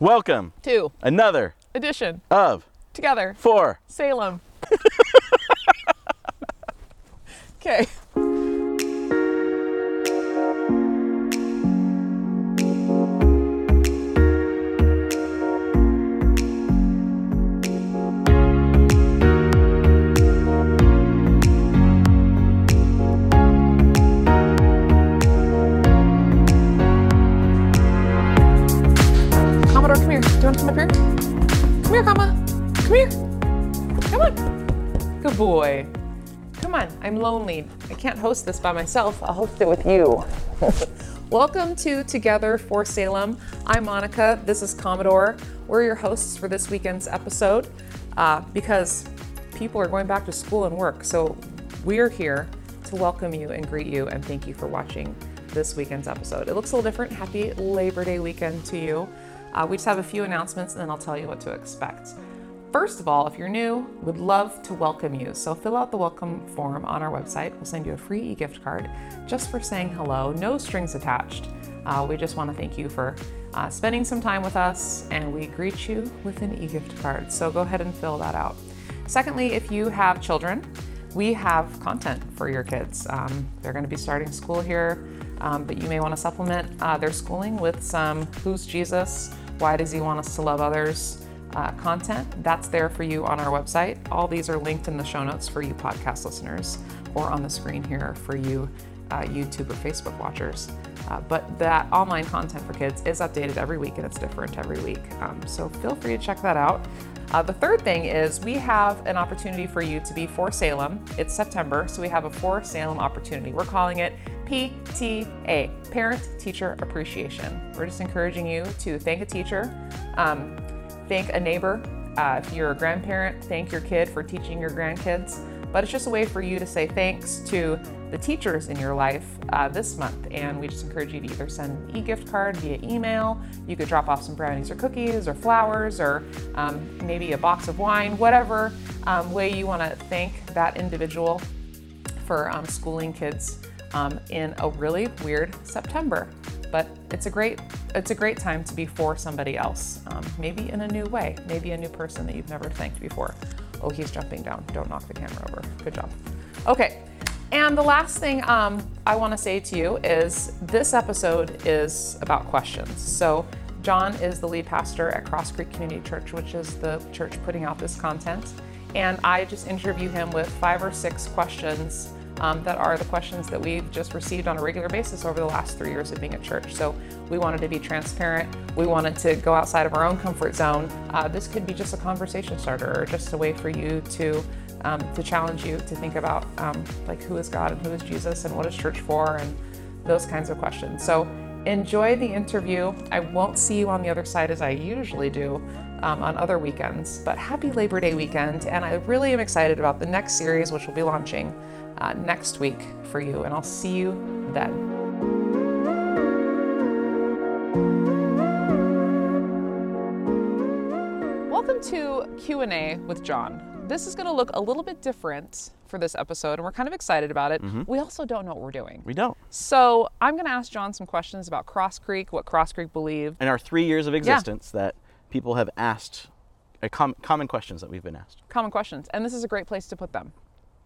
Welcome to another Edition. of Together. for Salem. Okay. I'm lonely. I can't host this by myself. I'll host it with you. Welcome to Together for Salem. I'm Monica. This is Commodore. We're your hosts for this weekend's episode uh, because people are going back to school and work. So we're here to welcome you and greet you and thank you for watching this weekend's episode. It looks a little different. Happy Labor Day weekend to you. Uh, we just have a few announcements and then I'll tell you what to expect. First of all, if you're new, would love to welcome you. So fill out the welcome form on our website. We'll send you a free e-gift card just for saying hello, no strings attached. Uh, we just want to thank you for uh, spending some time with us and we greet you with an e-gift card. So go ahead and fill that out. Secondly, if you have children, we have content for your kids. Um, they're going to be starting school here, um, but you may want to supplement uh, their schooling with some Who's Jesus? Why does he want us to love others? Uh, content that's there for you on our website. All these are linked in the show notes for you podcast listeners or on the screen here for you uh, YouTube or Facebook watchers. Uh, but that online content for kids is updated every week and it's different every week. Um, so feel free to check that out. Uh, the third thing is we have an opportunity for you to be for Salem. It's September, so we have a for Salem opportunity. We're calling it PTA, Parent Teacher Appreciation. We're just encouraging you to thank a teacher, um, thank a neighbor. Uh, if you're a grandparent, thank your kid for teaching your grandkids. But it's just a way for you to say thanks to the teachers in your life uh, this month. And we just encourage you to either send an e gift card via email, you could drop off some brownies or cookies or flowers or um, maybe a box of wine, whatever um, way you want to thank that individual for um, schooling kids um, in a really weird September. But it's a great it's a great time to be for somebody else, um, maybe in a new way, maybe a new person that you've never thanked before. Oh, he's jumping down. Don't knock the camera over. Good job. Okay. And the last thing um, I want to say to you is this episode is about questions. So, Jon is the lead pastor at Crosscreek Community Church, which is the church putting out this content. And I just interview him with five or six questions um, that are the questions that we've just received on a regular basis over the last three years of being at church. So we wanted to be transparent. We wanted to go outside of our own comfort zone. Uh, this could be just a conversation starter or just a way for you to um, to challenge you to think about um, like who is God and who is Jesus and what is church for and those kinds of questions. So enjoy the interview. I won't see you on the other side as I usually do um, on other weekends, but happy Labor Day weekend. And I really am excited about the next series, which will be launching uh, next week for you. And I'll see you then. Welcome to Q&A with Jon. This is going to look a little bit different for this episode and we're kind of excited about it. We also don't know what we're doing. We don't. So, I'm going to ask Jon some questions about Crosscreek, what Crosscreek believed. In our three years of existence, that people have asked, uh, com- common questions that we've been asked. Common questions, and this is a great place to put them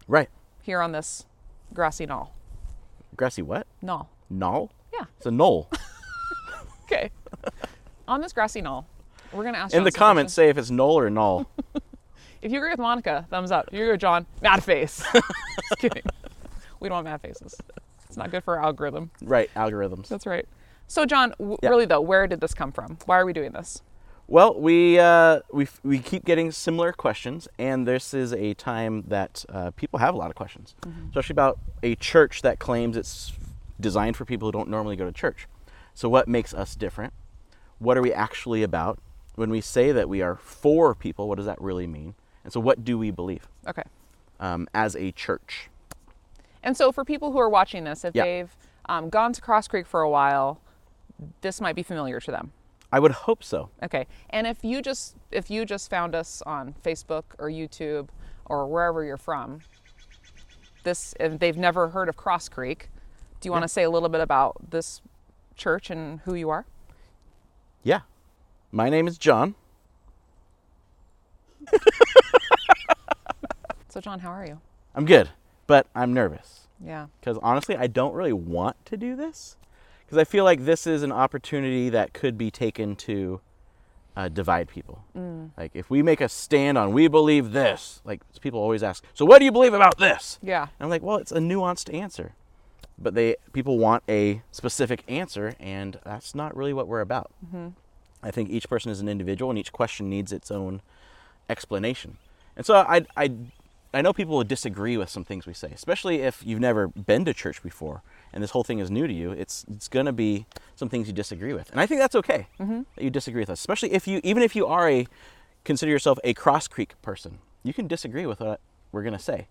Right. Here on this grassy knoll. Grassy what? Knoll. Knoll? Yeah. It's a knoll. Okay. on this grassy knoll, we're going to ask In John the comments, questions. say if it's knoll or knoll. If you agree with Monica, thumbs up. If you agree with Jon, mad face. Just kidding. We don't want mad faces. It's not good for our algorithm. right. Algorithms. That's right. So, Jon, w- Yeah. really though, where did this come from? Why are we doing this? Well, we uh, we we keep getting similar questions, and this is a time that uh, people have a lot of questions, especially about a church that claims it's designed for people who don't normally go to church. So, what makes us different? What are we actually about? When we say that we are for people, what does that really mean? And so, what do we believe Okay. um, as a church? And so, for people who are watching this, if Yeah. they've um, gone to Crosscreek for a while, this might be familiar to them. I would hope so. Okay. And if you just if you just found us on Facebook or YouTube or wherever you're from, this if they've never heard of Crosscreek, do you want to say a little bit about this church and who you are? Yeah. My name is Jon. So, Jon, how are you? I'm good, but I'm nervous Yeah. because honestly, I don't really want to do this because I feel like this is an opportunity that could be taken to uh, divide people. Like if we make a stand on we believe this, like people always ask, so what do you believe about this? Yeah. And I'm like, well, it's a nuanced answer, but they people want a specific answer, and that's not really what we're about. I think each person is an individual, and each question needs its own explanation. And so I, I, I know people will disagree with some things we say, especially if you've never been to church before and this whole thing is new to you. It's it's going to be some things you disagree with, and I think that's okay that you disagree with us, especially if you even if you are a consider yourself a Crosscreek person, you can disagree with what we're going to say.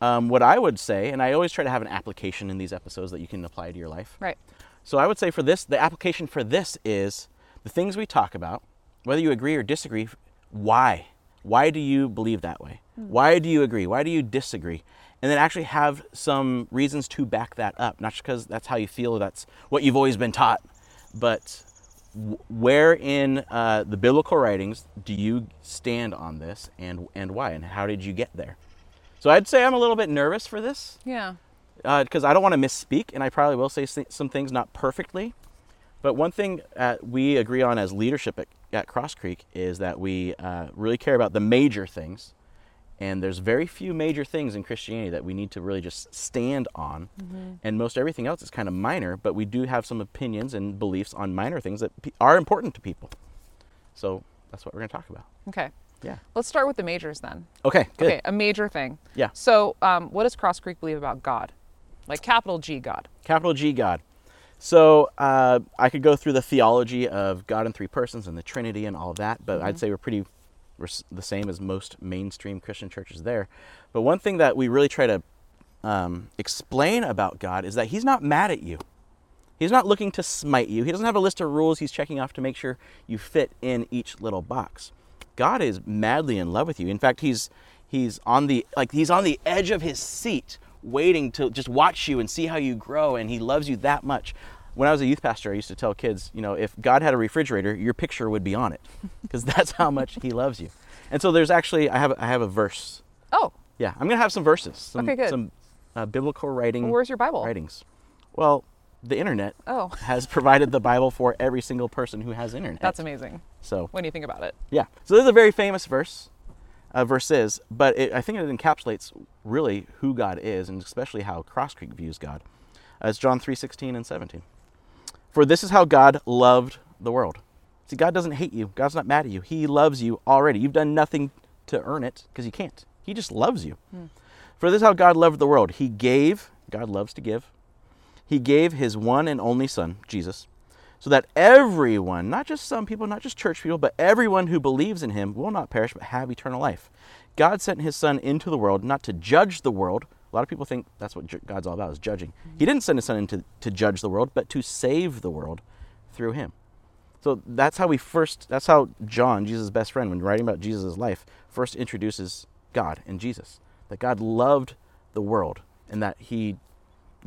Um, what I would say, and I always try to have an application in these episodes that you can apply to your life. Right. So I would say for this, the application for this is the things we talk about, whether you agree or disagree, why? Why do you believe that way? Why do you agree? Why do you disagree? And then actually have some reasons to back that up, not just because that's how you feel, that's what you've always been taught, but where in uh, the biblical writings do you stand on this and, and why? And how did you get there? So I'd say I'm a little bit nervous for this Yeah. because I don't want to misspeak, and I probably will say some things not perfectly. But one thing uh, we agree on as leadership at, at Crosscreek is that we uh, really care about the major things, and there's very few major things in Christianity that we need to really just stand on, and most everything else is kind of minor. But we do have some opinions and beliefs on minor things that are important to people. So that's what we're going to talk about. Okay. Yeah. Let's start with the majors then. Okay. Good. Okay. A major thing. Yeah. So, um, what does Crosscreek believe about God? Like capital G God. Capital G God. So uh, I could go through the theology of God in three persons and the Trinity and all that, but I'd say we're pretty the same as most mainstream Christian churches there. But one thing that we really try to um, explain about God is that He's not mad at you. He's not looking to smite you. He doesn't have a list of rules he's checking off to make sure you fit in each little box. God is madly in love with you. In fact, he's he's on the like he's on the edge of his seat waiting to just watch you and see how you grow and he loves you that much. When I was a youth pastor, I used to tell kids, you know, if God had a refrigerator, your picture would be on it because that's how much he loves you. And so there's actually I have I have a verse. Oh, Yeah, I'm going to have some verses, some Okay, good. some uh, biblical writing where's your Bible? writings. Well, the internet Oh. has provided the Bible for every single person who has internet. That's amazing. So When you think about it. yeah, so this is a very famous verse, uh, verse is, but it, I think it encapsulates really who God is, and especially how Crosscreek views God. Uh, it's John three sixteen and seventeen. For this is how God loved the world. See, God doesn't hate you. God's not mad at you. He loves you already. You've done nothing to earn it because you can't. He just loves you. Hmm. For this is how God loved the world. He gave. God loves to give. He gave his one and only Son, Jesus, so that everyone, not just some people, not just church people, but everyone who believes in him will not perish but have eternal life. God sent his Son into the world not to judge the world. A lot of people think that's what God's all about, is judging. Mm-hmm. He didn't send his Son into to judge the world, but to save the world through him. So that's how we first, that's how John, Jesus' best friend, when writing about Jesus' life, first introduces God and Jesus. That God loved the world and that he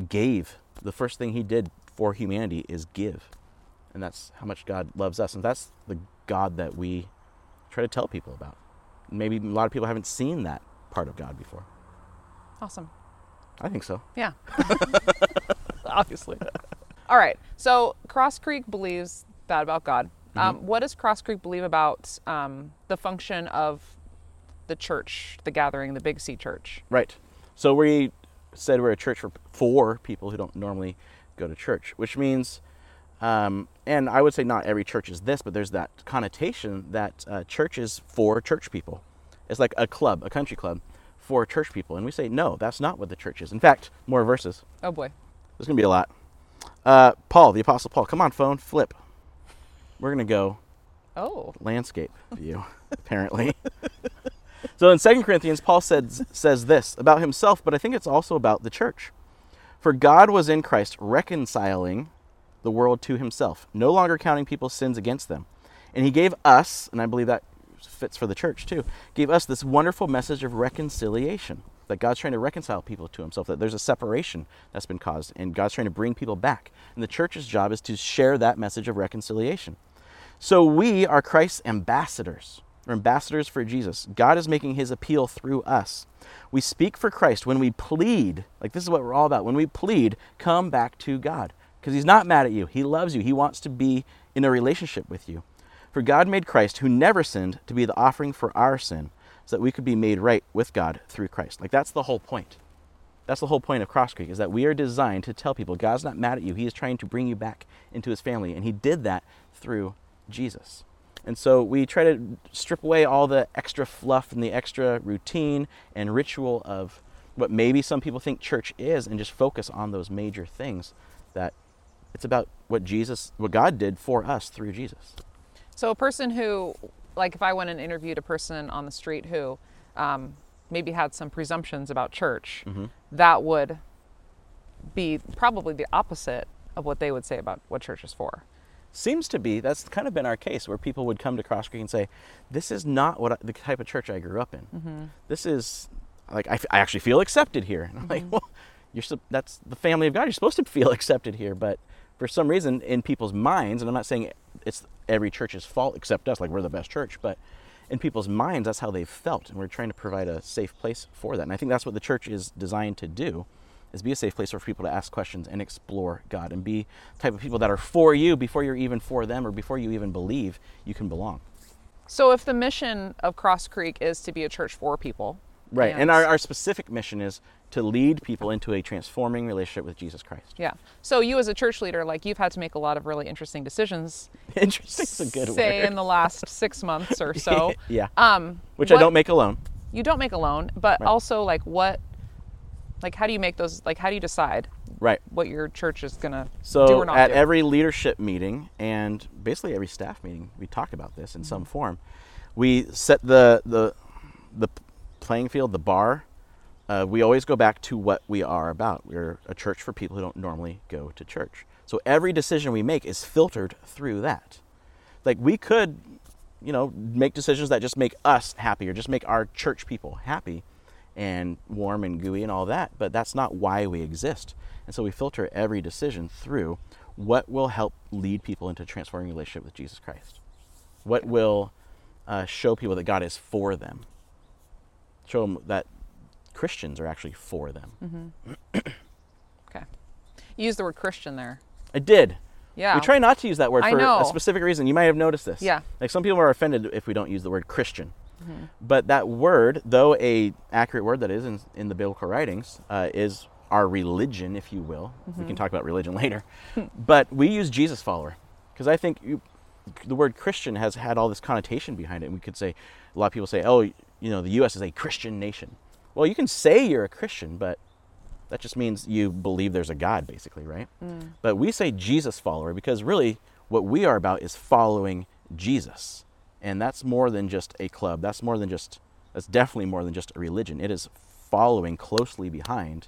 gave. The first thing he did for humanity is give. And that's how much God loves us. And that's the God that we try to tell people about. Maybe a lot of people haven't seen that part of God before. Awesome. I think so. Yeah. Obviously. All right. So Crosscreek believes that about God. Um, what does Crosscreek believe about um, the function of the church, the gathering, the Big C church? Right. So we said we're a church for, for people who don't normally go to church, which means, um, and I would say not every church is this, but there's that connotation that uh, church is for church people. It's like a club, a country club for church people. And we say, no, that's not what the church is. In fact, more verses. Oh boy. There's going to be a lot. Uh, Paul, the Apostle Paul, come on, phone, flip. We're going to go Oh. landscape view, apparently. so in 2 Corinthians, Paul says, says this about himself, but I think it's also about the church. For God was in Christ reconciling the world to himself, no longer counting people's sins against them. And he gave us, and I believe that fits for the church too, gave us this wonderful message of reconciliation. That God's trying to reconcile people to himself, that there's a separation that's been caused, and God's trying to bring people back. And the church's job is to share that message of reconciliation. So we are Christ's ambassadors. We're ambassadors for Jesus. God is making his appeal through us. We speak for Christ when we plead, like this is what we're all about. When we plead, come back to God. Because he's not mad at you. He loves you. He wants to be in a relationship with you. For God made Christ, who never sinned, to be the offering for our sin, so that we could be made right with God through Christ. Like that's the whole point. That's the whole point of Crosscreek is that we are designed to tell people God's not mad at you. He is trying to bring you back into his family and he did that through Jesus. And so we try to strip away all the extra fluff and the extra routine and ritual of what maybe some people think church is and just focus on those major things that it's about what Jesus, what God did for us through Jesus. So a person who, like, if I went and interviewed a person on the street who um, maybe had some presumptions about church, mm-hmm. that would be probably the opposite of what they would say about what church is for. Seems to be that's kind of been our case where people would come to Crosscreek and say, "This is not what I, the type of church I grew up in. Mm-hmm. This is like I, f- I actually feel accepted here." And I'm like, mm-hmm. "Well, you're sup- that's the family of God. You're supposed to feel accepted here, but for some reason in people's minds, and I'm not saying it's every church's fault except us, like we're the best church, but in people's minds, that's how they've felt, and we're trying to provide a safe place for that. And I think that's what the church is designed to do, is be a safe place for people to ask questions and explore God, and be type of people that are for you before you're even for them, or before you even believe you can belong. So if the mission of Crosscreek is to be a church for people, Right. And our, our specific mission is to lead people into a transforming relationship with Jesus Christ. yeah. So you as a church leader, like you've had to make a lot of really interesting decisions. Interesting is a good say word. in the last six months or so. yeah. Um, Which I don't make alone. You don't make alone, but Right. also like what, like how do you make those? Like how do you decide Right. what your church is gonna do So or not at do? every leadership meeting and basically every staff meeting, we talk about this in Mm-hmm. some form. We set the the the playing field, the bar. Uh, we always go back to what we are about. We're a church for people who don't normally go to church. So every decision we make is filtered through that. Like we could, you know, make decisions that just make us happy or just make our church people happy and warm and gooey and all that, but that's not why we exist. And so we filter every decision through what will help lead people into transforming relationship with Jesus Christ. What will uh, show people that God is for them. Show them that Christians are actually for them. Mm-hmm. okay. You used the word Christian there. I did. Yeah. We try not to use that word for a specific reason. You might have noticed this. Yeah. Like some people are offended if we don't use the word Christian. Mm-hmm. But that word, though a accurate word that is in, in the biblical writings, uh, is our religion, if you will. We can mm-hmm. talk about religion later. but we use Jesus follower because I think you, the word Christian has had all this connotation behind it. And we could say, a lot of people say, oh, you know, the U.S. is a Christian nation. Well, you can say you're a Christian, but that just means you believe there's a God, basically, right? But we say Jesus follower because really what we are about is following Jesus. And that's more than just a club. That's more than just, that's definitely more than just a religion. It is following closely behind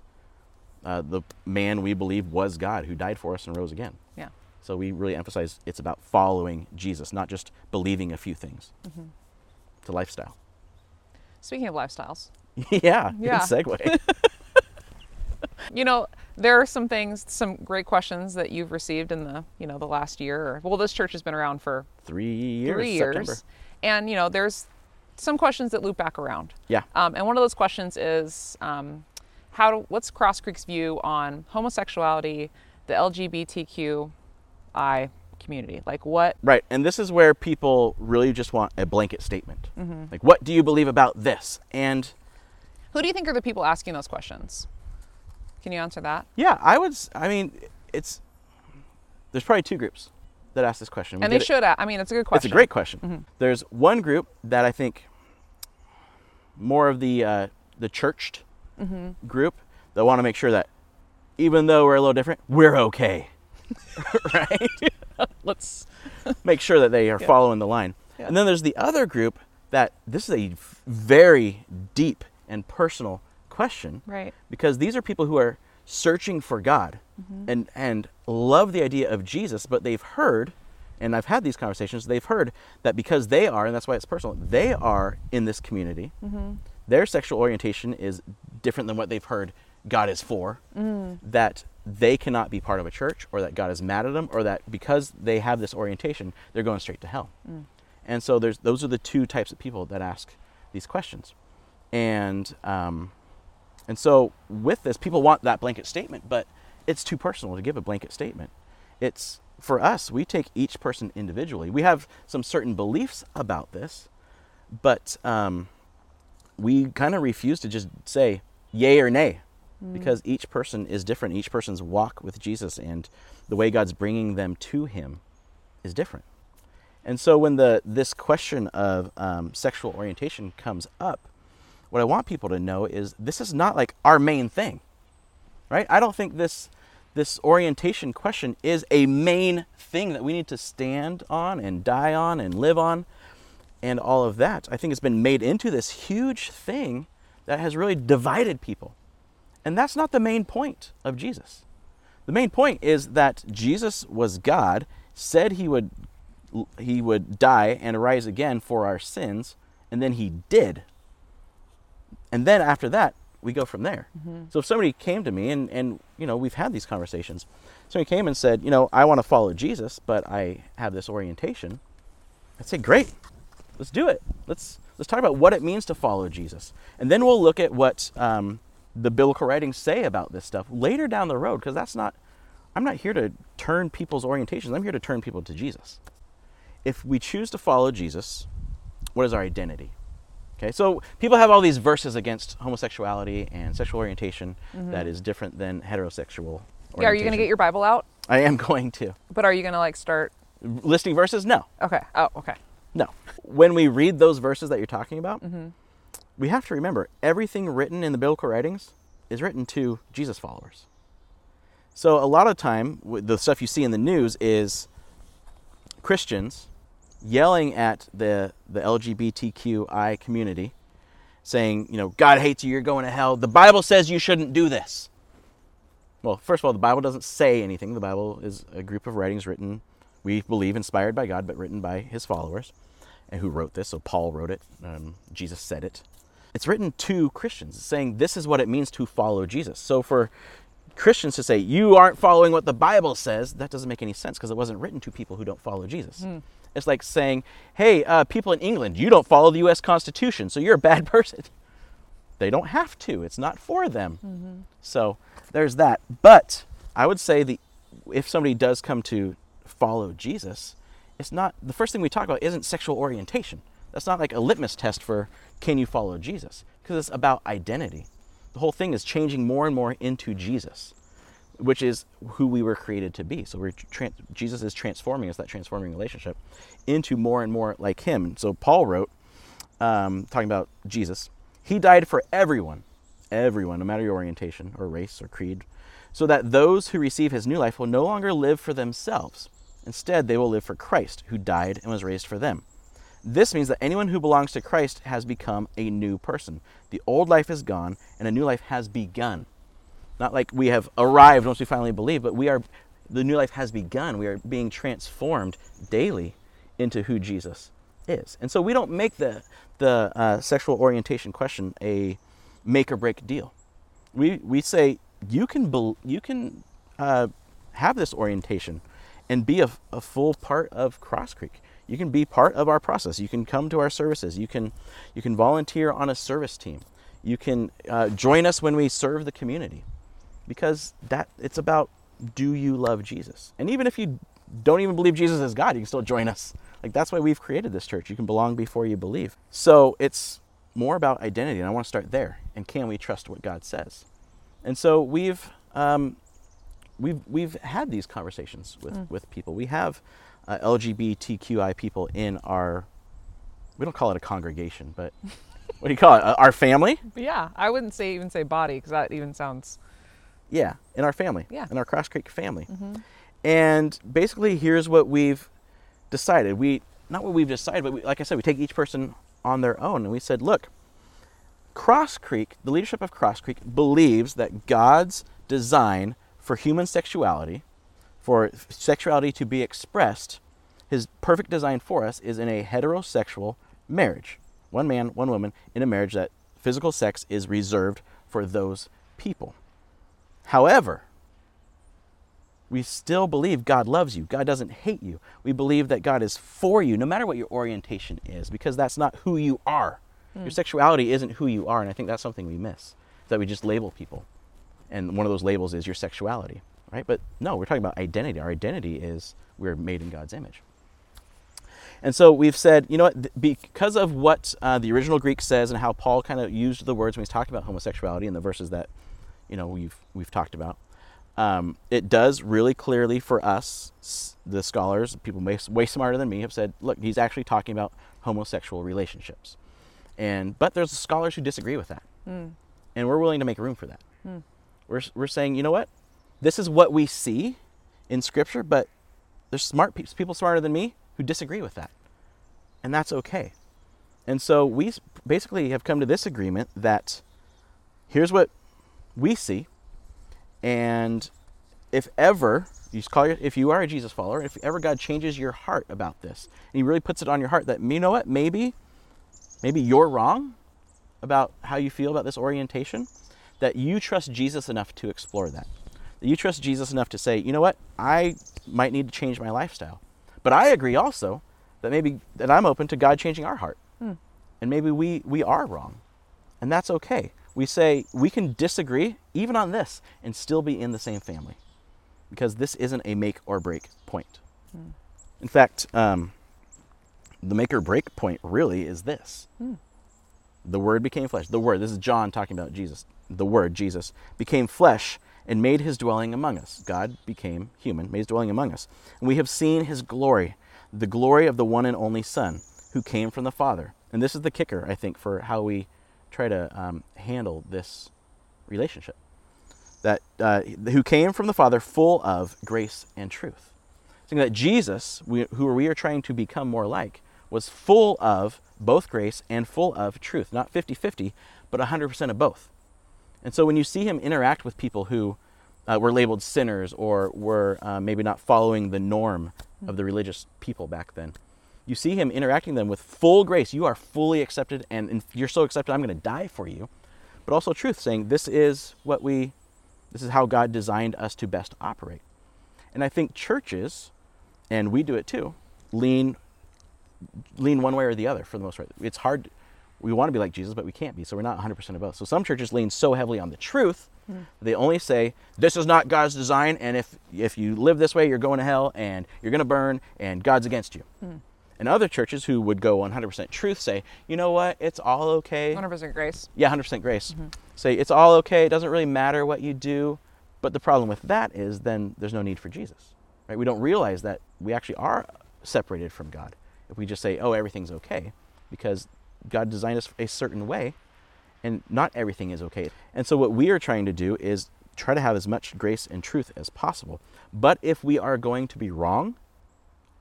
uh, the man we believe was God who died for us and rose again. Yeah. So we really emphasize it's about following Jesus, not just believing a few things. It's a lifestyle. Speaking of lifestyles, yeah, Yeah. good segue. you know there are some things, some great questions that you've received in the you know the last year. Or, well, this church has been around for Three years. three September. years, and you know there's some questions that loop back around. Yeah. Um, and one of those questions is, um, how do, what's Crosscreek's view on homosexuality, the LGBTQI community? Like what? Right, and this is where people really just want a blanket statement. Mm-hmm. Like, what do you believe about this? And Who do you think are the people asking those questions? Can you answer that? yeah, I would. I mean, it's there's probably two groups that ask this question. We And they should. I mean, it's a good question. It's a great question. There's one group that I think more of the uh, the churched group that want to make sure that even though we're a little different, we're okay, right? Let's. make sure that they are following the line. Yeah. And then there's the other group that this is a very deep and personal question Right. because these are people who are searching for God mm-hmm. and and love the idea of Jesus, but they've heard and I've had these conversations, they've heard that because they are, and that's why it's personal, they are in this community, mm-hmm. their sexual orientation is different than what they've heard God is for, mm. that they cannot be part of a church or that God is mad at them or that because they have this orientation, they're going straight to hell. And so there's those are the two types of people that ask these questions. And um, and so with this, people want that blanket statement, but it's too personal to give a blanket statement. It's for us, we take each person individually. We have some certain beliefs about this, but um, we kind of refuse to just say yay or nay because each person is different. Each person's walk with Jesus and the way God's bringing them to Him is different. And so when the this question of um, sexual orientation comes up, what I want people to know is this is not like our main thing, right? I don't think this this orientation question is a main thing that we need to stand on and die on and live on and all of that. I think it's been made into this huge thing that has really divided people. And that's not the main point of Jesus. The main point is that Jesus was God, said he would he would die and rise again for our sins, and then he did. And then after that, we go from there. So if somebody came to me and, and you know, we've had these conversations. Somebody came and said, you know, I want to follow Jesus, but I have this orientation. I'd say, great, let's do it. Let's let's talk about what it means to follow Jesus, and then we'll look at what um, the biblical writings say about this stuff later down the road. Because that's not, I'm not here to turn people's orientations. I'm here to turn people to Jesus. If we choose to follow Jesus, what is our identity? Okay, so people have all these verses against homosexuality and sexual orientation mm-hmm. that is different than heterosexual. Yeah, are you going to get your Bible out? I am going to But are you going to like start? listing verses. No, Okay. Oh, okay. no. When we read those verses that you're talking about, mm-hmm. We have to remember everything written in the biblical writings is written to Jesus followers. So a lot of time, the stuff you see in the news is Christians yelling at the the LGBTQI community, saying, you know, God hates you, you're going to hell. The Bible says you shouldn't do this. Well, first of all, the Bible doesn't say anything. The Bible is a group of writings written, we believe, inspired by God, but written by His followers, and who wrote this. So Paul wrote it. Um, Jesus said it. It's written to Christians, saying this is what it means to follow Jesus. So for Christians to say you aren't following what the Bible says, that doesn't make any sense because it wasn't written to people who don't follow Jesus. It's like saying, hey, uh, people in England, you don't follow the U.S. Constitution, so you're a bad person. They don't have to. It's not for them. So there's that. But I would say the if somebody does come to follow Jesus, it's not the first thing we talk about isn't sexual orientation. That's not like a litmus test for can you follow Jesus because it's about identity. The whole thing is changing more and more into Jesus, which is who we were created to be. So we're Jesus is transforming us, that transforming relationship, into more and more like Him. So Paul wrote, um, talking about Jesus, He died for everyone, everyone, no matter your orientation or race or creed, so that those who receive His new life will no longer live for themselves. Instead, they will live for Christ, who died and was raised for them. This means that anyone who belongs to Christ has become a new person. The old life is gone and a new life has begun. Not like we have arrived once we finally believe, but we are the new life has begun. We are being transformed daily into who Jesus is. And so we don't make the the uh, sexual orientation question a make or break deal. We we say you can bel you can uh, have this orientation and be a, a full part of Crosscreek. You can be part of our process. You can come to our services. You can you can volunteer on a service team. You can uh, join us when we serve the community, because that it's about do you love Jesus? And even if you don't even believe Jesus is God, you can still join us. Like that's why we've created this church. You can belong before you believe. So it's more about identity, and I want to start there. And can we trust what God says? And so we've um, we've we've had these conversations with with people. We have uh, LGBTQI people in our we don't call it a congregation, but what do you call it? Uh, our family? Yeah, I wouldn't say even say body because that even sounds. Yeah, in our family. Yeah. In our Crosscreek family. And basically, here's what we've decided. We not what we've decided, but we, like I said, we take each person on their own, and we said, look, Crosscreek, the leadership of Crosscreek believes that God's design for human sexuality, for sexuality to be expressed, his perfect design for us is in a heterosexual marriage. One man, one woman, in a marriage that physical sex is reserved for those people. However, we still believe God loves you. God doesn't hate you. We believe that God is for you, no matter what your orientation is, because that's not who you are. Your hmm. sexuality isn't who you are, and I think that's something we miss. That we just label people, and one of those labels is your sexuality, right? But no, we're talking about identity. Our identity is we're made in God's image. And so we've said, you know what, because of what uh, the original Greek says and how Paul kind of used the words when he's talking about homosexuality in the verses that, you know, we've we've talked about, um, it does really clearly for us, the scholars, people way, way smarter than me, have said, look, he's actually talking about homosexual relationships. And but there's scholars who disagree with that, and we're willing to make room for that. We're we're saying, you know what, this is what we see in Scripture, but there's smart pe- people smarter than me who disagree with that, and that's okay. And so we basically have come to this agreement that here's what we see, and if ever you call your, if you are a Jesus follower, if ever God changes your heart about this, and He really puts it on your heart that you know what, maybe, maybe you're wrong about how you feel about this orientation, that you trust Jesus enough to explore that. You trust Jesus enough to say, you know what, I might need to change my lifestyle. But I agree also that maybe that I'm open to God changing our heart. Hmm. And maybe we, we are wrong. And that's okay. We say we can disagree even on this and still be in the same family. Because this isn't a make or break point. Hmm. In fact, um, the make or break point really is this hmm. the Word became flesh. The Word, this is John talking about Jesus. The Word, Jesus, became flesh and made his dwelling among us. God became human, made his dwelling among us. And we have seen his glory, the glory of the one and only Son who came from the Father. And this is the kicker, I think, for how we try to um, handle this relationship. That uh, who came from the Father full of grace and truth. Saying that Jesus, we, who we are trying to become more like, was full of both grace and full of truth. Not 50 50, but 100% of both. And so when you see him interact with people who uh, were labeled sinners or were uh, maybe not following the norm of the religious people back then, you see him interacting them with full grace. You are fully accepted, and, you're so accepted, I'm going to die for you. But also truth, saying this is what we, this is how God designed us to best operate. And I think churches, and we do it too, lean lean one way or the other for the most part. It's hard. We want to be like Jesus, but we can't be. So we're not 100% of both. So some churches lean so heavily on the truth, they only say this is not God's design, and if if you live this way, you're going to hell, and you're going to burn, and God's against you. And other churches who would go 100% truth say, you know what, it's all okay. 100% grace. Yeah, 100% grace. Say it's all okay. It doesn't really matter what you do. But the problem with that is then there's no need for Jesus. Right? We don't realize that we actually are separated from God if we just say, "Oh, everything's okay," because God designed us a certain way, and not everything is okay. And so what we are trying to do is try to have as much grace and truth as possible. But if we are going to be wrong,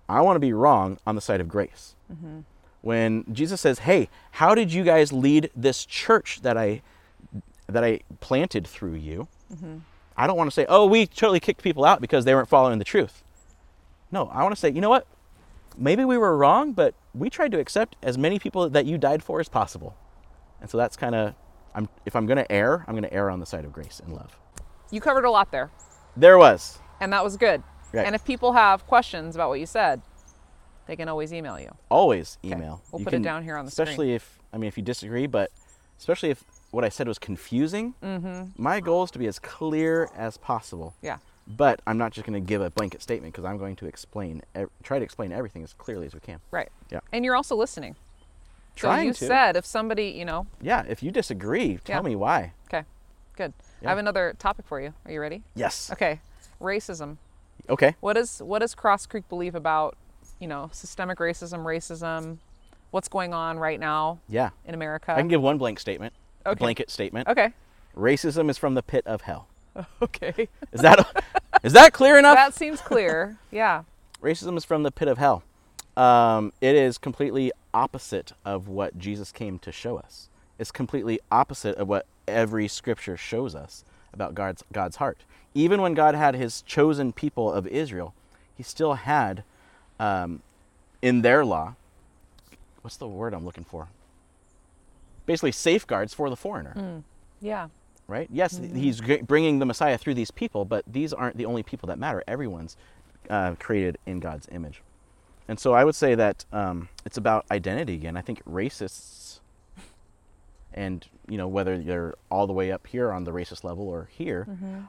I want to be wrong on the side of grace. Mm-hmm. When Jesus says, "Hey, how did you guys lead this church that I that I planted through you?" Mm-hmm. I don't want to say, "Oh, we totally kicked people out because they weren't following the truth." No, I want to say, "You know what? Maybe we were wrong, but we tried to accept as many people that you died for as possible." And so that's kind of I'm if I'm going to err, I'm going to err on the side of grace and love. You covered a lot there, There was. and that was good. Right. And if people have questions about what you said, they can always email you. Always email. We'll You put it down here on the screen. Especially if I mean if you disagree, but especially if what I said was confusing. Mm-hmm. My goal is to be as clear as possible. Yeah. But I'm not just going to give a blanket statement because I'm going to explain, try to explain everything as clearly as we can. Right. Yeah. And you're also listening. So Trying you to. said if somebody, you know, Yeah. If you disagree, tell Yeah. me why. okay, good. Yeah. I have another topic for you. Are you ready? Yes. Okay. Racism. Okay. What is what does Crosscreek believe about, you know, systemic racism, racism, what's going on right now Yeah. in America? I can give one blank statement. A Okay. blanket statement. okay. Racism is from the pit of hell. Okay. Is that is that clear enough? that seems clear. Yeah. Racism is from the pit of hell. Um, it is completely opposite of what Jesus came to show us. It's completely opposite of what every scripture shows us about God's, God's heart. Even when God had his chosen people of Israel, he still had um, in their law, what's the word I'm looking for? Basically, safeguards for the foreigner Yeah. Right? Yes, he's bringing the Messiah through these people, but these aren't the only people that matter. Everyone's uh, created in God's image. And so I would say that um, it's about identity again. I think racists, and you know whether they're all the way up here on the racist level or here,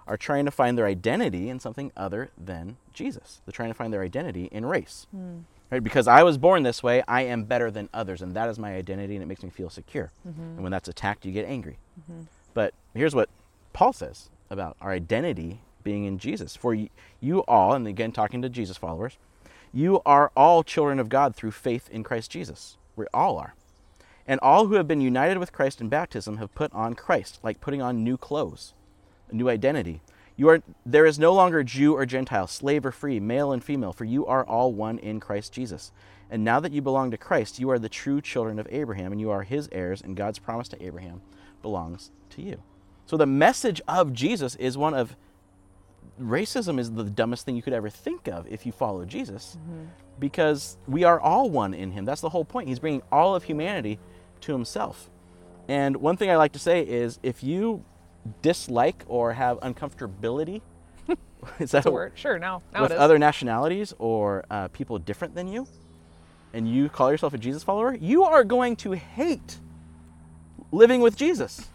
are trying to find their identity in something other than Jesus. They're trying to find their identity in race, right? Because I was born this way, I am better than others, and that is my identity, and it makes me feel secure. And when that's attacked, you get angry. But here's what Paul says about our identity being in Jesus. For you all, and again talking to Jesus followers, you are all children of God through faith in Christ Jesus. We all are. And all who have been united with Christ in baptism have put on Christ, like putting on new clothes, a new identity. You are there is no longer Jew or Gentile, slave or free, male and female, for you are all one in Christ Jesus. And now that you belong to Christ, you are the true children of Abraham, and you are his heirs, and God's promise to Abraham belongs to you. So the message of Jesus is one of racism is the dumbest thing you could ever think of if you follow Jesus because we are all one in him. That's the whole point. He's bringing all of humanity to himself. And one thing I like to say is if you dislike or have uncomfortability is that a word. Sure, now, now with it is. other nationalities or uh, people different than you, and you call yourself a Jesus follower, you are going to hate living with Jesus.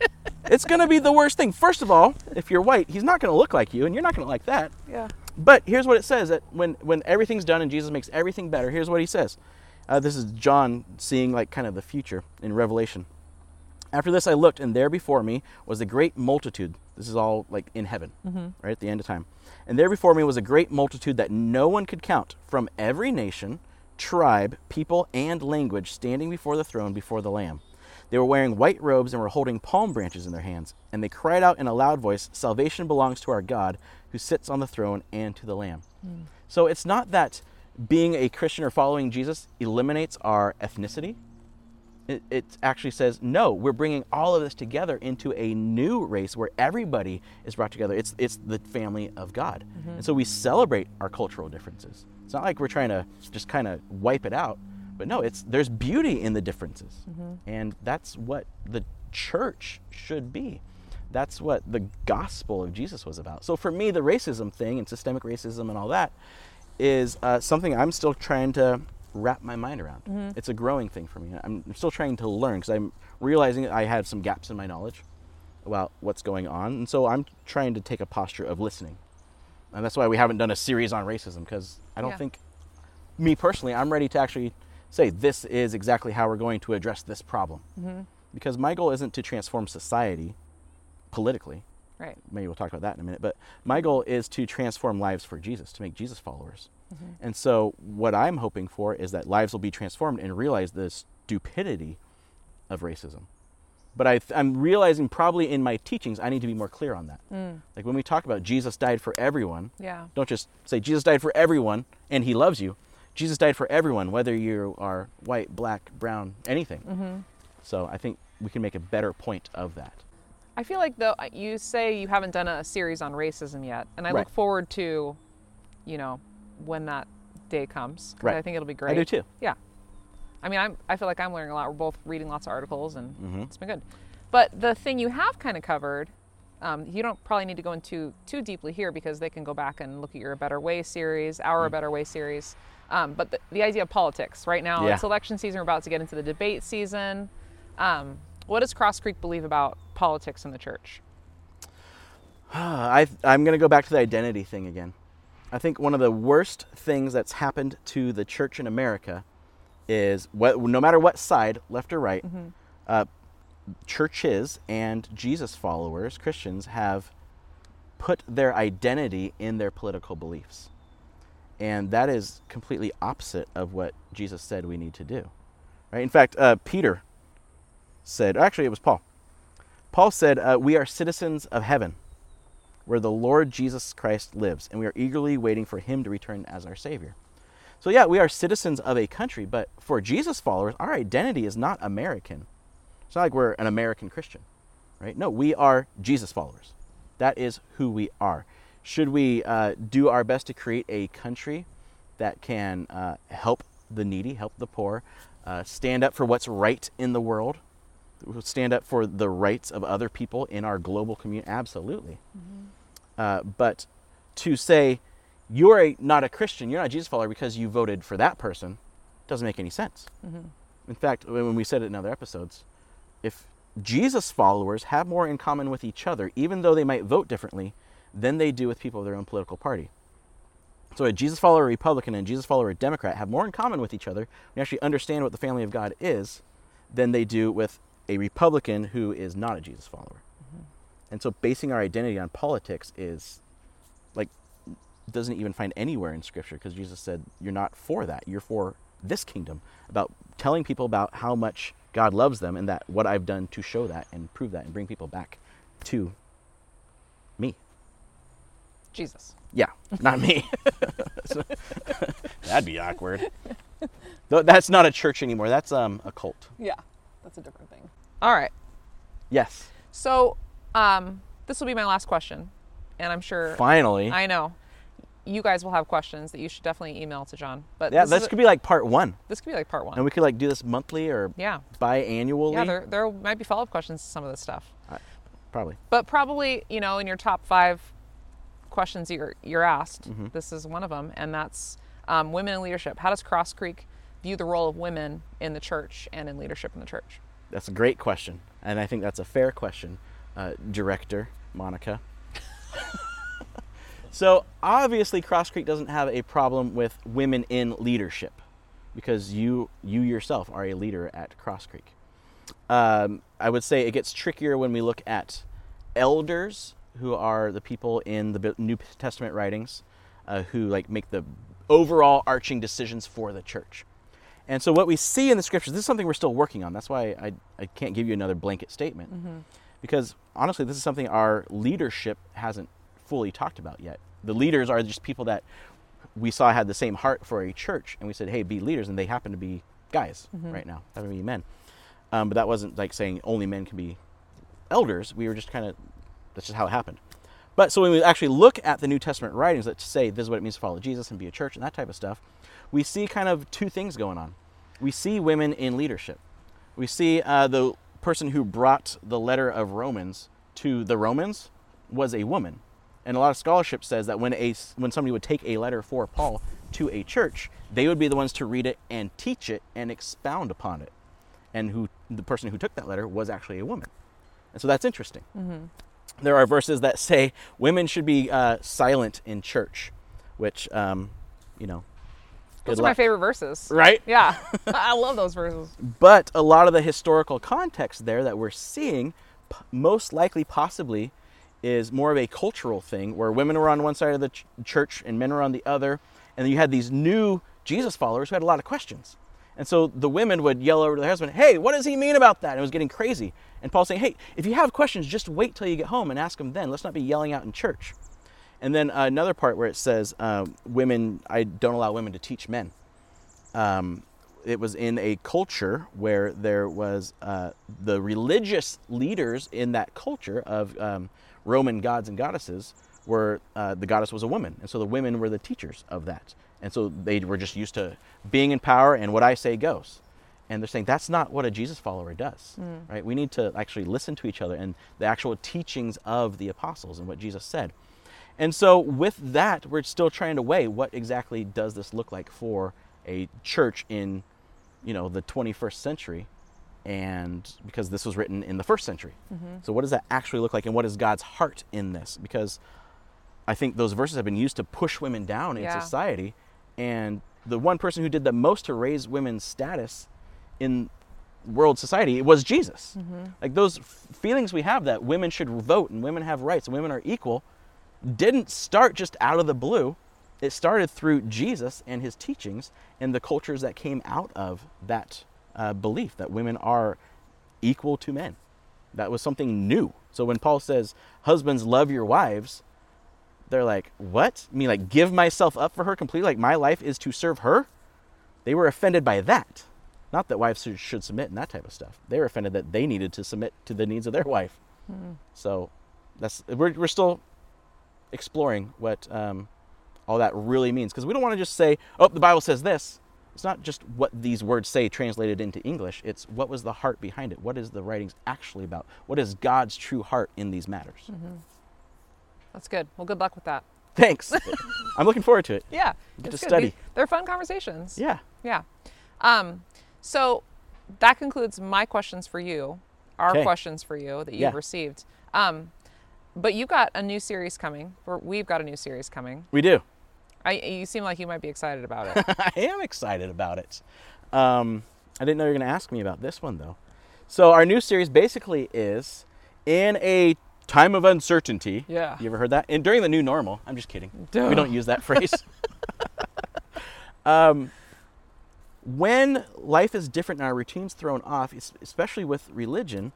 it's going to be the worst thing. First of all, if you're white, he's not going to look like you, and you're not going to like that. yeah. But here's what it says that when, when everything's done and Jesus makes everything better, here's what he says. Uh, this is John seeing like kind of the future in Revelation. After this, I looked, and there before me was a great multitude. This is all like in heaven, right at the end of time. And there before me was a great multitude that no one could count from every nation, tribe, people, and language standing before the throne before the Lamb. They were wearing white robes and were holding palm branches in their hands. And they cried out in a loud voice Salvation belongs to our God who sits on the throne and to the Lamb. Hmm. So it's not that being a Christian or following Jesus eliminates our ethnicity. It, it actually says no we're bringing all of this together into a new race where everybody is brought together. It's it's the family of god. Mm-hmm. And so we celebrate our cultural differences. It's not like we're trying to just kind of wipe it out but no it's there's beauty in the differences and that's what the church should be that's what the gospel of jesus was about so for me the racism thing and systemic racism and all that is uh, something i'm still trying to wrap my mind around. It's a growing thing for me. I'm, I'm still trying to learn because I'm realizing I had some gaps in my knowledge about what's going on, and so I'm trying to take a posture of listening. And that's why we haven't done a series on racism because I don't Yeah. think, me personally, I'm ready to actually say this is exactly how we're going to address this problem. Mm-hmm. Because my goal isn't to transform society politically. Right. Maybe we'll talk about that in a minute. But my goal is to transform lives for Jesus, to make Jesus followers. Mm-hmm. And so, what I'm hoping for is that lives will be transformed and realize the stupidity of racism. But I, I'm realizing probably in my teachings, I need to be more clear on that. Mm. Like when we talk about Jesus died for everyone, Yeah. don't just say Jesus died for everyone and he loves you. Jesus died for everyone, whether you are white, black, brown, anything. So I think we can make a better point of that. I feel like though you say you haven't done a series on racism yet, and I Right. look forward to, you know, when that day comes. Right. I think it'll be great. I do too. Yeah. I mean, I'm, I feel like I'm learning a lot. We're both reading lots of articles, and Mhm. it's been good. But the thing you have kind of covered, um, you don't probably need to go into too deeply here because they can go back and look at your Better Way series, our Mm. Better Way series. Um, but the, the idea of politics right now, Yeah. it's election season. We're about to get into the debate season. Um, what does Crosscreek believe about politics in the church? I, I'm going to go back to the identity thing again. I think one of the worst things that's happened to the church in America is what, no matter what side, left or right, uh, churches and Jesus followers, Christians, have put their identity in their political beliefs. And that is completely opposite of what Jesus said we need to do. Right? In fact, uh, Peter said, actually, it was Paul. Paul said, uh, We are citizens of heaven where the Lord Jesus Christ lives, and we are eagerly waiting for him to return as our Savior. So, yeah, we are citizens of a country, but for Jesus followers, our identity is not American. It's not like we're an American Christian, right? No, we are Jesus followers. That is who we are. Should we uh, do our best to create a country that can uh, help the needy, help the poor, uh, stand up for what's right in the world? stand up for the rights of other people in our global community? Absolutely. Uh, but to say you're a, not a Christian, you're not a Jesus follower because you voted for that person, doesn't make any sense. In fact, when we said it in other episodes, if Jesus followers have more in common with each other, even though they might vote differently, than they do with people of their own political party. So a Jesus follower Republican and a Jesus follower Democrat have more in common with each other. We actually understand what the family of God is than they do with a Republican who is not a Jesus follower. Mm-hmm. And so basing our identity on politics is like doesn't even find anywhere in scripture because Jesus said you're not for that. You're for this kingdom about telling people about how much God loves them and that what I've done to show that and prove that and bring people back to me. Jesus. Yeah, not me. So- That'd be awkward. That's not a church anymore. That's um a cult. Yeah, that's a different thing. All right. Yes. So, um, this will be my last question, and I'm sure Finally. I know you guys will have questions that you should definitely email to Jon. But yeah, this, this is a- could be like part one, this could be like part one. and we could like do this monthly or yeah, biannually. yeah. There there might be follow up questions to some of this stuff, Probably. but probably you know in your top five questions you're you're asked, Mm-hmm. this is one of them, and that's um, women in leadership. How does Crosscreek view the role of women in the church and in leadership in the church? That's a great question, and I think that's a fair question, uh, director Monica. so obviously, Crosscreek doesn't have a problem with women in leadership, because you you yourself are a leader at Crosscreek. Um, I would say it gets trickier when we look at elders, who are the people in the New Testament writings, uh, who like make the overall arching decisions for the church. And so what we see in the scriptures, this is something we're still working on. That's why I, I can't give you another blanket statement. Because honestly, this is something our leadership hasn't fully talked about yet. The leaders are just people that we saw had the same heart for a church, and we said, hey, be leaders, and they happen to be guys right now, happen to be men. Um, but that wasn't like saying only men can be elders. We were just kind of, that's just how it happened. But so when we actually look at the New Testament writings that say this is what it means to follow Jesus and be a church and that type of stuff, we see kind of two things going on. We see women in leadership. We see uh, the person who brought the letter of Romans to the Romans was a woman. And a lot of scholarship says that when a when somebody would take a letter for Paul to a church, they would be the ones to read it and teach it and expound upon it. And who the person who took that letter was actually a woman. And so that's interesting. There are verses that say women should be uh, silent in church, which, um, you know, Those are my favorite verses. Right? Yeah, I love those verses. But a lot of the historical context there that we're seeing, p- most likely, possibly, is more of a cultural thing where women were on one side of the ch- church and men were on the other. And you had these new Jesus followers who had a lot of questions. And so the women would yell over to their husband, Hey, what does he mean about that? And it was getting crazy. And Paul's saying, Hey, if you have questions, just wait till you get home and ask them then. Let's not be yelling out in church. And then another part where it says, um, Women, I don't allow women to teach men um, it was in a culture where there was uh, the religious leaders in that culture of um, Roman gods and goddesses were uh, the goddess was a woman, and so the women were the teachers of that, and so they were just used to being in power and what I say goes. And they're saying that's not what a Jesus follower does, right? We need to actually listen to each other and the actual teachings of the apostles and what Jesus said. And so with that, we're still trying to weigh what exactly does this look like for a church in, you know, the 21st century, and because this was written in the first century. Mm-hmm. So what does that actually look like, and what is God's heart in this? Because I think those verses have been used to push women down in Yeah. society, and the one person who did the most to raise women's status in world society was Jesus. Mm-hmm. Like those f- feelings we have that women should vote and women have rights and women are equal didn't start just out of the blue. It started through Jesus and his teachings and the cultures that came out of that uh, belief that women are equal to men. That was something new. So when Paul says, Husbands, love your wives, they're like, What? I mean, like, give myself up for her completely? Like, my life is to serve her? They were offended by that. Not that wives should, should submit and that type of stuff. They were offended that they needed to submit to the needs of their wife. So that's we're, we're still exploring what um, all that really means because we don't want to just say, "Oh, the Bible says this." It's not just what these words say translated into English, it's what was the heart behind it? What is the writings actually about? What is God's true heart in these matters? That's good. Well, good luck with that. Thanks. I'm looking forward to it. Yeah. Get to good. study. These- They're fun conversations. Yeah. Yeah. Um, so that concludes my questions for you, our Okay. questions for you that you've Yeah. received. Um, but you've got a new series coming. Or we've got a new series coming. We do. I, you seem like you might be excited about it. I am excited about it. Um, I didn't know you were going to ask me about this one, though. So, our new series basically is in a time of uncertainty. Yeah. You ever heard that? And during the new normal. I'm just kidding. Duh. We don't use that phrase. um, when life is different and our routine's thrown off, especially with religion,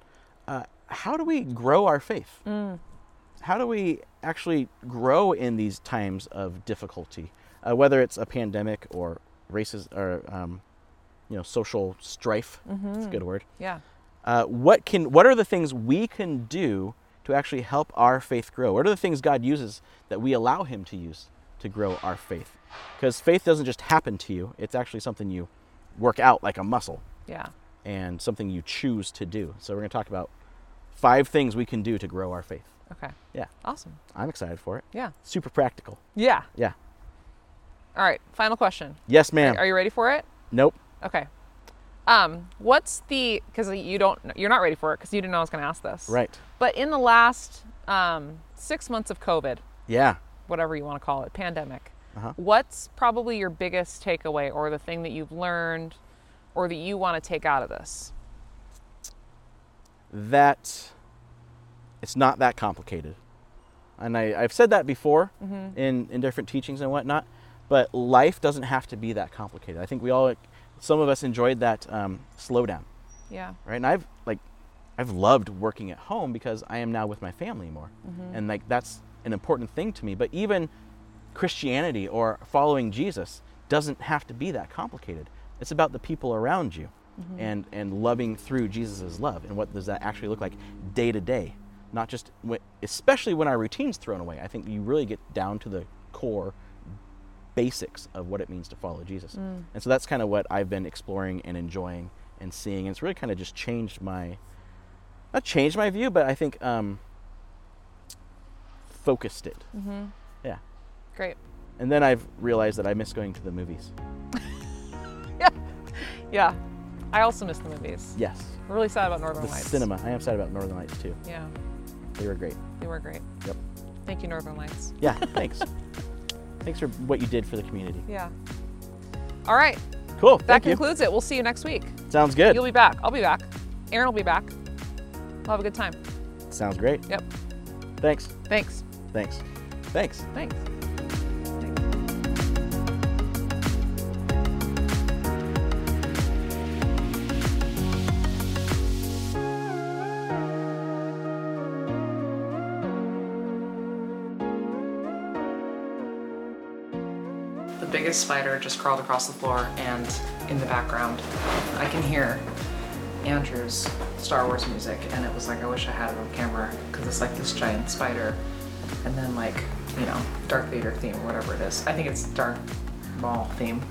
uh, how do we grow our faith? How do we actually grow in these times of difficulty, uh, whether it's a pandemic or races or um, you know social strife? That's a good word. yeah. Uh, what can what are the things we can do to actually help our faith grow? What are the things God uses that we allow Him to use to grow our faith? Because faith doesn't just happen to you; it's actually something you work out like a muscle Yeah. and something you choose to do. So we're going to talk about five things we can do to grow our faith. Okay. Yeah, Awesome. I'm excited for it. Yeah. Super practical. Yeah. Yeah. All right. Final question. Yes, ma'am. Are you ready for it? nope. Okay. Um, what's the because you don't you're not ready for it because you didn't know I was going to ask this. Right. But in the last um, six months of COVID, Yeah. whatever you want to call it, pandemic, Uh-huh. what's probably your biggest takeaway or the thing that you've learned or that you want to take out of this? that it's not that complicated. And I, I've said that before mm-hmm. in, in different teachings and whatnot, but life doesn't have to be that complicated. I think we all, some of us enjoyed that um, slowdown, Yeah. right? And I've like, I've loved working at home because I am now with my family more, mm-hmm. and like that's an important thing to me. But even Christianity or following Jesus doesn't have to be that complicated. It's about the people around you mm-hmm. and, and loving through Jesus' love. And what does that actually look like day to day? Not just, when, especially when our routine's thrown away. I think you really get down to the core basics of what it means to follow Jesus. And so that's kind of what I've been exploring and enjoying and seeing. And it's really kind of just changed my, not changed my view, but I think um, focused it. Mm-hmm. Yeah. Great. And then I've realized that I miss going to the movies. Yeah. Yeah. I also miss the movies. Yes. We're really sad about Northern The Lights. cinema. I am sad about Northern Lights too. Yeah. They were great. They were great. Yep. Thank you, Northern Lights. Yeah, thanks. thanks for what you did for the community. Yeah. All right. Cool. That Thank you. concludes it. We'll see you next week. Sounds good. You'll be back. I'll be back. Aaron will be back. We'll have a good time. Sounds great. Yep. Thanks. Thanks. Thanks. Thanks. Thanks. Biggest spider just crawled across the floor, and in the background, I can hear Andrew's Star Wars music, and it was like, I wish I had it on camera because it's like this giant spider, and then like, you know, Darth Vader theme or whatever it is. I think it's Darth Maul theme,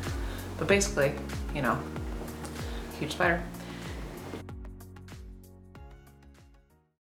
but basically, you know, huge spider.